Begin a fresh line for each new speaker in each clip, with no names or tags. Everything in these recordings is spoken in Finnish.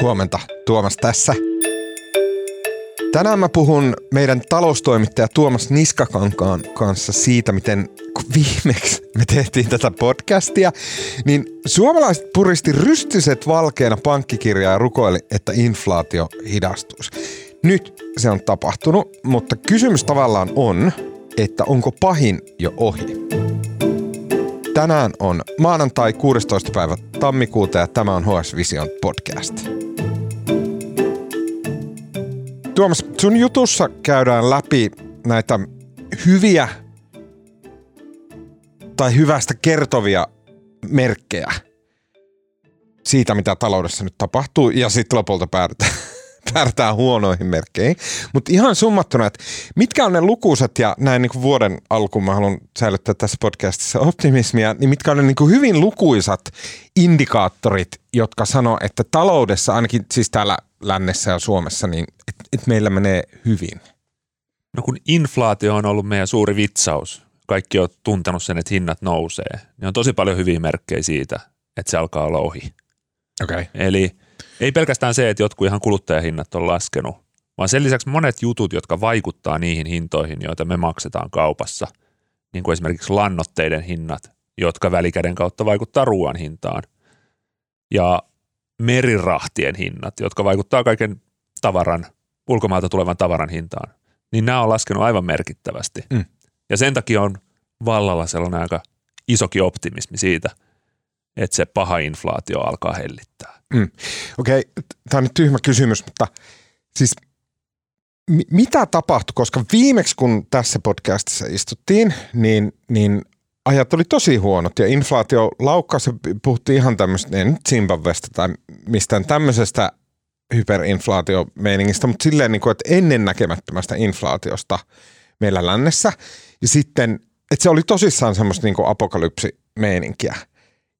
Huomenta, Tuomas tässä. Tänään mä puhun meidän taloustoimittaja Tuomas Niskakankaan kanssa siitä, miten viimeksi me tehtiin tätä podcastia, niin suomalaiset puristi rystyset valkeana pankkikirjaa ja rukoili, että inflaatio hidastuisi. Nyt se on tapahtunut, mutta kysymys tavallaan on, että onko pahin jo ohi? Tänään on maanantai 16. päivä tammikuuta ja tämä on HS Vision podcast. Tuomas, sun jutussa käydään läpi näitä hyviä tai hyvästä kertovia merkkejä siitä, mitä taloudessa nyt tapahtuu, ja sitten lopulta päädytään, päädytään huonoihin merkkeihin. Mutta ihan summattuna, että mitkä on ne lukuisat, ja näin niin kuin vuoden alkuun mä haluan säilyttää tässä podcastissa optimismia, niin mitkä on ne niin kuin hyvin lukuisat indikaattorit, jotka sanoo, että taloudessa, ainakin siis täällä lännessä ja Suomessa, niin et meillä menee hyvin.
No kun inflaatio on ollut meidän suuri vitsaus, kaikki on tuntenut sen, että hinnat nousee, niin on tosi paljon hyviä merkkejä siitä, että se alkaa olla ohi.
Okay.
Eli ei pelkästään se, että jotkut ihan kuluttajahinnat on laskenut, vaan sen lisäksi monet jutut, jotka vaikuttaa niihin hintoihin, joita me maksetaan kaupassa, niin kuin esimerkiksi lannoitteiden hinnat, jotka välikäden kautta vaikuttaa ruoan hintaan, ja merirahtien hinnat, jotka vaikuttaa kaiken tavaran, ulkomailta tulevan tavaran hintaan, niin nämä on laskenut aivan merkittävästi.
Mm.
Ja sen takia on vallalla sellainen aika isokin optimismi siitä, että se paha inflaatio alkaa hellittää.
Mm. Okei, okay. tämä on nyt tyhmä kysymys, mutta siis mi- mitä tapahtui, koska viimeksi kun tässä podcastissa istuttiin, niin, niin ajat oli tosi huonot ja inflaatio laukkasi, puhuttiin ihan tämmöistä, ei nyt Zimbabwesta tai mistään tämmöisestä hyperinflaatiomeiningistä, mutta silleen, niin kuin, että ennen näkemättömästä inflaatiosta meillä lännessä. Ja sitten, että se oli tosissaan semmoista niin apokalypsimeininkiä.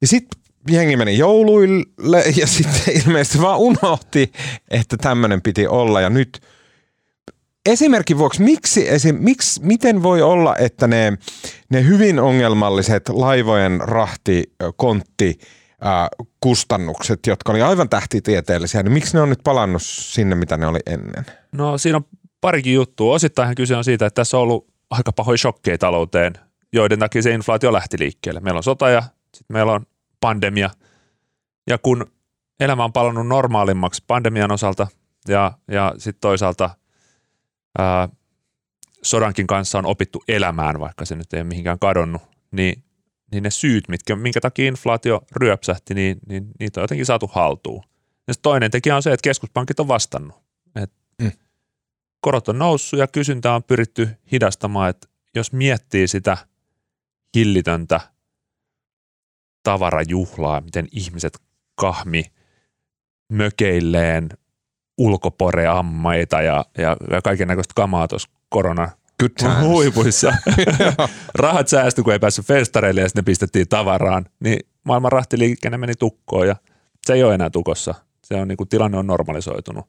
Ja sitten jengi meni jouluille ja sitten ilmeisesti vaan unohti, että tämmöinen piti olla. Ja nyt esimerkin vuoksi, miksi, esim, miksi, miten voi olla, että ne, ne hyvin ongelmalliset laivojen rahti, kontti, ää, kustannukset, jotka oli aivan tähtitieteellisiä, niin miksi ne on nyt palannut sinne, mitä ne oli ennen?
No siinä on parikin juttua. Osittain kyse on siitä, että tässä on ollut aika pahoja shokkeja talouteen, joiden takia se inflaatio lähti liikkeelle. Meillä on sota ja sitten meillä on pandemia. Ja kun elämä on palannut normaalimmaksi pandemian osalta ja, ja sitten toisaalta ää, sodankin kanssa on opittu elämään, vaikka se nyt ei ole mihinkään kadonnut, niin, niin ne syyt, mitkä, minkä takia inflaatio ryöpsähti, niin, niin niitä on jotenkin saatu haltuun. Ja toinen tekijä on se, että keskuspankit on vastannut. Et
Mm.
Korot on noussut ja kysyntä on pyritty hidastamaan, että jos miettii sitä hillitöntä tavarajuhlaa, miten ihmiset kahmi mökeilleen ulkoporeammeita ja, ja, ja kaiken näköistä kamaa tuossa korona
Good times.
huipuissa. Rahat säästyi, kun ei päässyt festareille ja sitten ne pistettiin tavaraan. Niin maailman rahtiliikenne meni tukkoon ja se ei ole enää tukossa. Se on niin kuin, tilanne on normalisoitunut.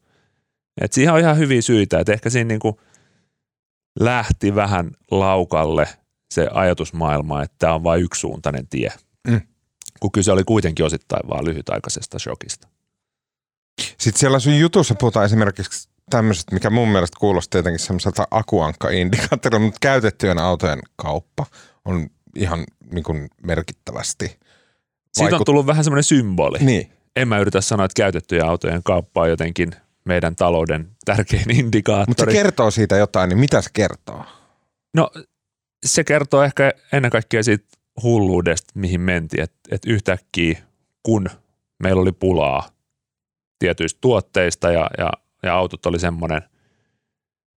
Et siihen on ihan hyviä syitä, että ehkä siinä niin kuin lähti vähän laukalle se ajatusmaailma, että tämä on vain yksisuuntainen tie.
Mm.
Kun kyse oli kuitenkin osittain vain lyhytaikaisesta shokista.
Sitten siellä sun jutussa puhutaan esimerkiksi tämmöisestä, mikä mun mielestä kuulosti jotenkin semmoiselta akuankka-indikaattorilta, mutta käytettyjen autojen kauppa on ihan niin kuin merkittävästi.
Siitä on
Vaikut-
tullut vähän semmoinen symboli.
Niin,
En mä yritä sanoa, että käytettyjen autojen kauppa on jotenkin meidän talouden tärkein
mutta se
indikaattori.
kertoo siitä jotain, niin mitä se kertoo?
No se kertoo ehkä ennen kaikkea siitä hulluudesta, mihin mentiin, että, että yhtäkkiä kun meillä oli pulaa tietyistä tuotteista ja, ja, ja autot oli semmoinen,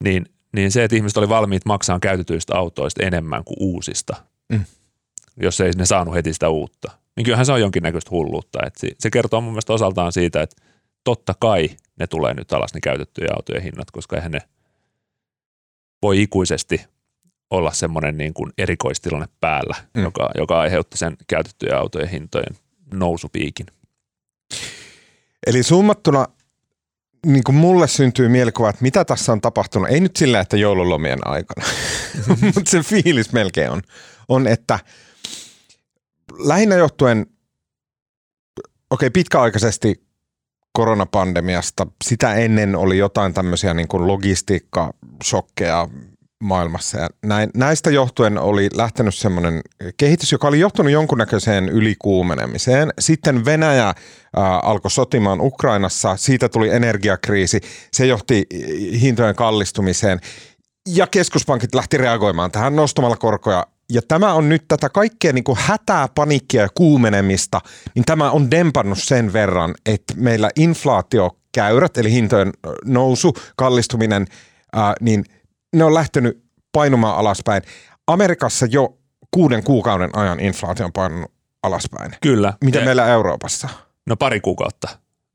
niin, niin se, että ihmiset oli valmiit maksamaan käytetyistä autoista enemmän kuin uusista,
Mm.
jos ei ne saanut heti sitä uutta, niin kyllähän se on jonkinnäköistä hulluutta. Että se, se kertoo mun mielestä osaltaan siitä, että totta kai ne tulee nyt alas ne käytettyjen autojen hinnat, koska eihän ne voi ikuisesti olla semmoinen niin kuin erikoistilanne päällä,
mm.
joka, joka aiheutti sen käytettyjen autojen hintojen nousupiikin.
Eli summattuna niin kuin mulle syntyy mielikuva, että mitä tässä on tapahtunut. Ei nyt sillä, että joululomien aikana, mutta se fiilis melkein on, on, että lähinnä johtuen, okei pitkäaikaisesti koronapandemiasta. Sitä ennen oli jotain tämmöisiä niin kuin logistiikkashokkeja maailmassa. Ja näin, näistä johtuen oli lähtenyt semmoinen kehitys, joka oli johtunut jonkunnäköiseen ylikuumenemiseen. Sitten Venäjä ää, alkoi sotimaan Ukrainassa, siitä tuli energiakriisi, se johti hintojen kallistumiseen ja keskuspankit lähti reagoimaan tähän nostamalla korkoja ja tämä on nyt tätä kaikkea niin kuin hätää, paniikkia ja kuumenemista, niin tämä on dempannut sen verran, että meillä inflaatiokäyrät, eli hintojen nousu, kallistuminen, ää, niin ne on lähtenyt painumaan alaspäin. Amerikassa jo kuuden kuukauden ajan inflaatio on painunut alaspäin.
Kyllä.
Mitä
Ja-
meillä Euroopassa?
No pari kuukautta.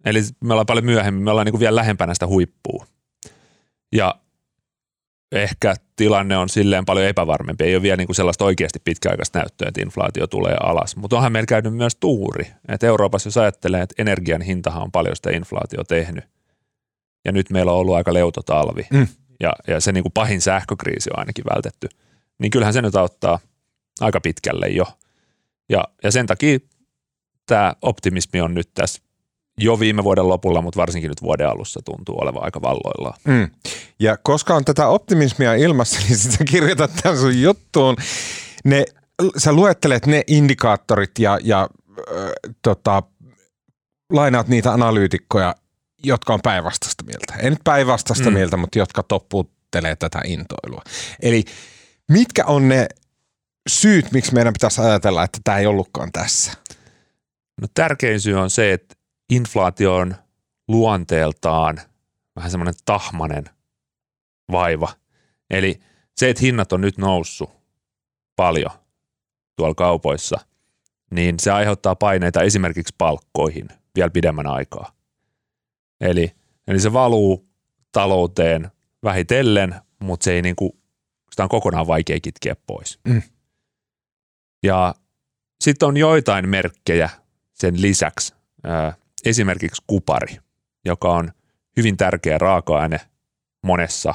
Eli me ollaan paljon myöhemmin, me ollaan niin kuin vielä lähempänä sitä huippua. Ja ehkä tilanne on silleen paljon epävarmempi. Ei ole vielä niin kuin sellaista oikeasti pitkäaikaista näyttöä, että inflaatio tulee alas. Mutta onhan meillä käynyt myös tuuri. Että Euroopassa jos ajattelee, että energian hintahan on paljon sitä inflaatio tehnyt. Ja nyt meillä on ollut aika leuto talvi.
Mm.
Ja, ja se niin kuin pahin sähkökriisi on ainakin vältetty. Niin kyllähän se nyt auttaa aika pitkälle jo. Ja, ja sen takia tämä optimismi on nyt tässä jo viime vuoden lopulla, mutta varsinkin nyt vuoden alussa tuntuu olevan aika valloillaan.
Mm. Ja koska on tätä optimismia ilmassa, niin sitä kirjoitat tämän sun juttuun. Ne, sä luettelet ne indikaattorit ja, ja äh, tota, lainaat niitä analyytikkoja, jotka on päinvastaista mieltä. Ei nyt päinvastaista
Mm.
mieltä, mutta jotka toppuuttelee tätä intoilua. Eli mitkä on ne syyt, miksi meidän pitäisi ajatella, että tämä ei ollutkaan tässä?
No tärkein syy on se, että inflaatio on luonteeltaan vähän semmoinen tahmanen vaiva. Eli se, että hinnat on nyt noussut paljon tuolla kaupoissa, niin se aiheuttaa paineita esimerkiksi palkkoihin vielä pidemmän aikaa. Eli, eli se valuu talouteen vähitellen, mutta se ei niinku, sitä on kokonaan vaikea kitkeä pois.
Mm.
Ja sitten on joitain merkkejä sen lisäksi, esimerkiksi kupari, joka on hyvin tärkeä raaka-aine monessa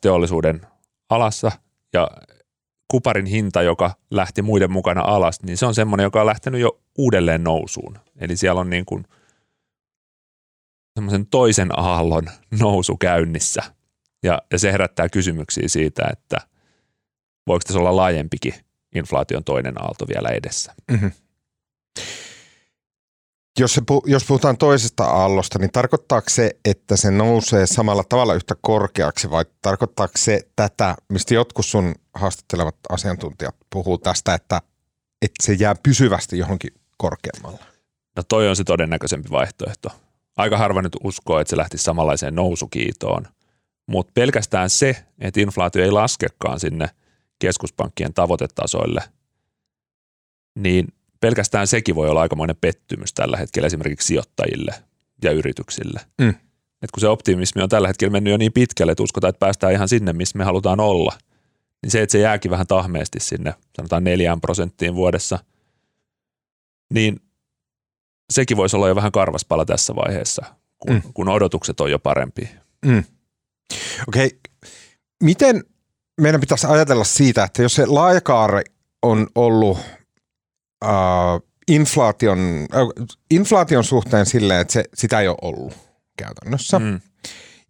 teollisuuden alassa ja kuparin hinta, joka lähti muiden mukana alas, niin se on semmoinen, joka on lähtenyt jo uudelleen nousuun. Eli siellä on niin kuin semmoisen toisen aallon nousu käynnissä. Ja, ja se herättää kysymyksiä siitä, että voiko tässä olla laajempikin inflaation toinen aalto vielä edessä.
Mm-hmm. Jos, se, jos puhutaan toisesta aallosta, niin tarkoittaako se, että se nousee samalla tavalla yhtä korkeaksi vai tarkoittaako se tätä, mistä jotkut sun haastattelevat asiantuntijat puhuu tästä, että, että se jää pysyvästi johonkin korkeammalle?
No toi on se todennäköisempi vaihtoehto. Aika harva nyt uskoo, että se lähtisi samanlaiseen nousukiitoon, mutta pelkästään se, että inflaatio ei laskekaan sinne keskuspankkien tavoitetasoille, niin pelkästään sekin voi olla aikamoinen pettymys tällä hetkellä esimerkiksi sijoittajille ja yrityksille.
Mm.
Et kun se optimismi on tällä hetkellä mennyt jo niin pitkälle, että uskotaan, että päästään ihan sinne, missä me halutaan olla, niin se, että se jääkin vähän tahmeesti sinne, sanotaan neljään prosenttiin vuodessa, niin sekin voisi olla jo vähän karvaspala tässä vaiheessa, kun,
Mm.
kun odotukset on jo parempia.
Mm. Okei, okay. miten meidän pitäisi ajatella siitä, että jos se laajakaari on ollut äh, inflaation, äh, inflaation suhteen silleen, että se, sitä ei ole ollut käytännössä. Mm.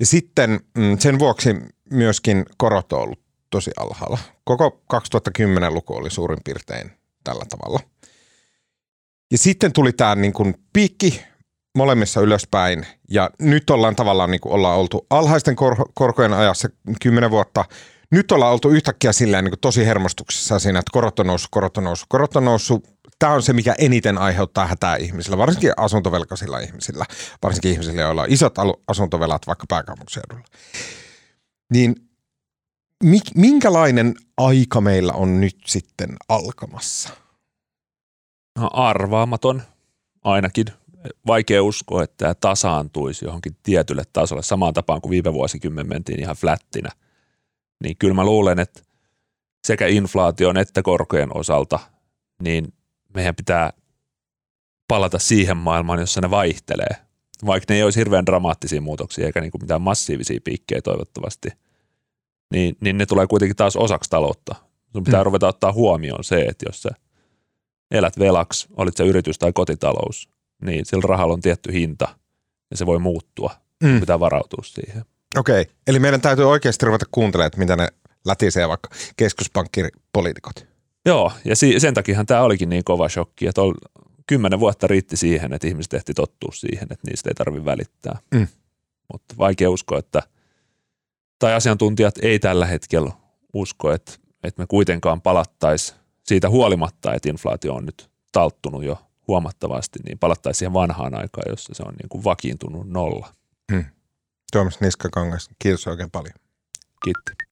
Ja sitten mm, sen vuoksi myöskin korot on ollut tosi alhaalla. Koko 2010-luku oli suurin piirtein tällä tavalla. Ja sitten tuli tämä niin kuin piikki molemmissa ylöspäin ja nyt ollaan tavallaan niin kuin ollaan oltu alhaisten kor- korkojen ajassa 10 vuotta. Nyt ollaan oltu yhtäkkiä silleen niin kuin tosi hermostuksessa siinä, että korot on noussut, korot on noussut, korot on noussut. Tämä on se, mikä eniten aiheuttaa hätää ihmisillä, varsinkin asuntovelkaisilla ihmisillä, varsinkin ihmisillä, joilla on isot asuntovelat vaikka pääkaupunkiseudulla. Niin mi- minkälainen aika meillä on nyt sitten alkamassa?
No, arvaamaton ainakin. Vaikea uskoa, että tämä tasaantuisi johonkin tietylle tasolle samaan tapaan kuin viime vuosikymmen mentiin ihan flättinä. Niin kyllä mä luulen, että sekä inflaation että korkojen osalta, niin meidän pitää palata siihen maailmaan, jossa ne vaihtelee. Vaikka ne ei olisi hirveän dramaattisia muutoksia eikä niinku mitään massiivisia piikkejä toivottavasti, niin, niin ne tulee kuitenkin taas osaksi taloutta. Sun pitää Mm. ruveta ottaa huomioon se, että jos sä elät velaksi, olit se yritys tai kotitalous, niin sillä rahalla on tietty hinta ja se voi muuttua.
Mm.
Pitää varautua siihen.
Okei, okay. eli meidän täytyy oikeasti ruveta kuuntelemaan, että mitä ne lätisee vaikka keskuspankkipoliitikot.
Joo, ja si- sen takiahan tämä olikin niin kova shokki, että ol, kymmenen vuotta riitti siihen, että ihmiset ehti tottua siihen, että niistä ei tarvitse välittää.
Mm.
Mutta vaikea uskoa, että, tai asiantuntijat ei tällä hetkellä usko, että, että me kuitenkaan palattaisi siitä huolimatta, että inflaatio on nyt talttunut jo huomattavasti, niin palattaisiin siihen vanhaan aikaan, jossa se on niin kuin vakiintunut nolla.
Tuomas Niskakangas, kiitos oikein paljon.
Kiitti.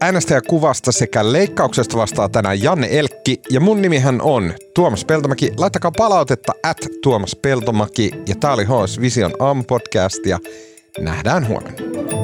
Äänestäjäkuvasta sekä leikkauksesta vastaa tänään Janne Elkki ja mun nimihän on Tuomas Peltomäki. Laittakaa palautetta at Tuomas Peltomäki ja tää oli HS Vision aamupodcast ja nähdään huomenna.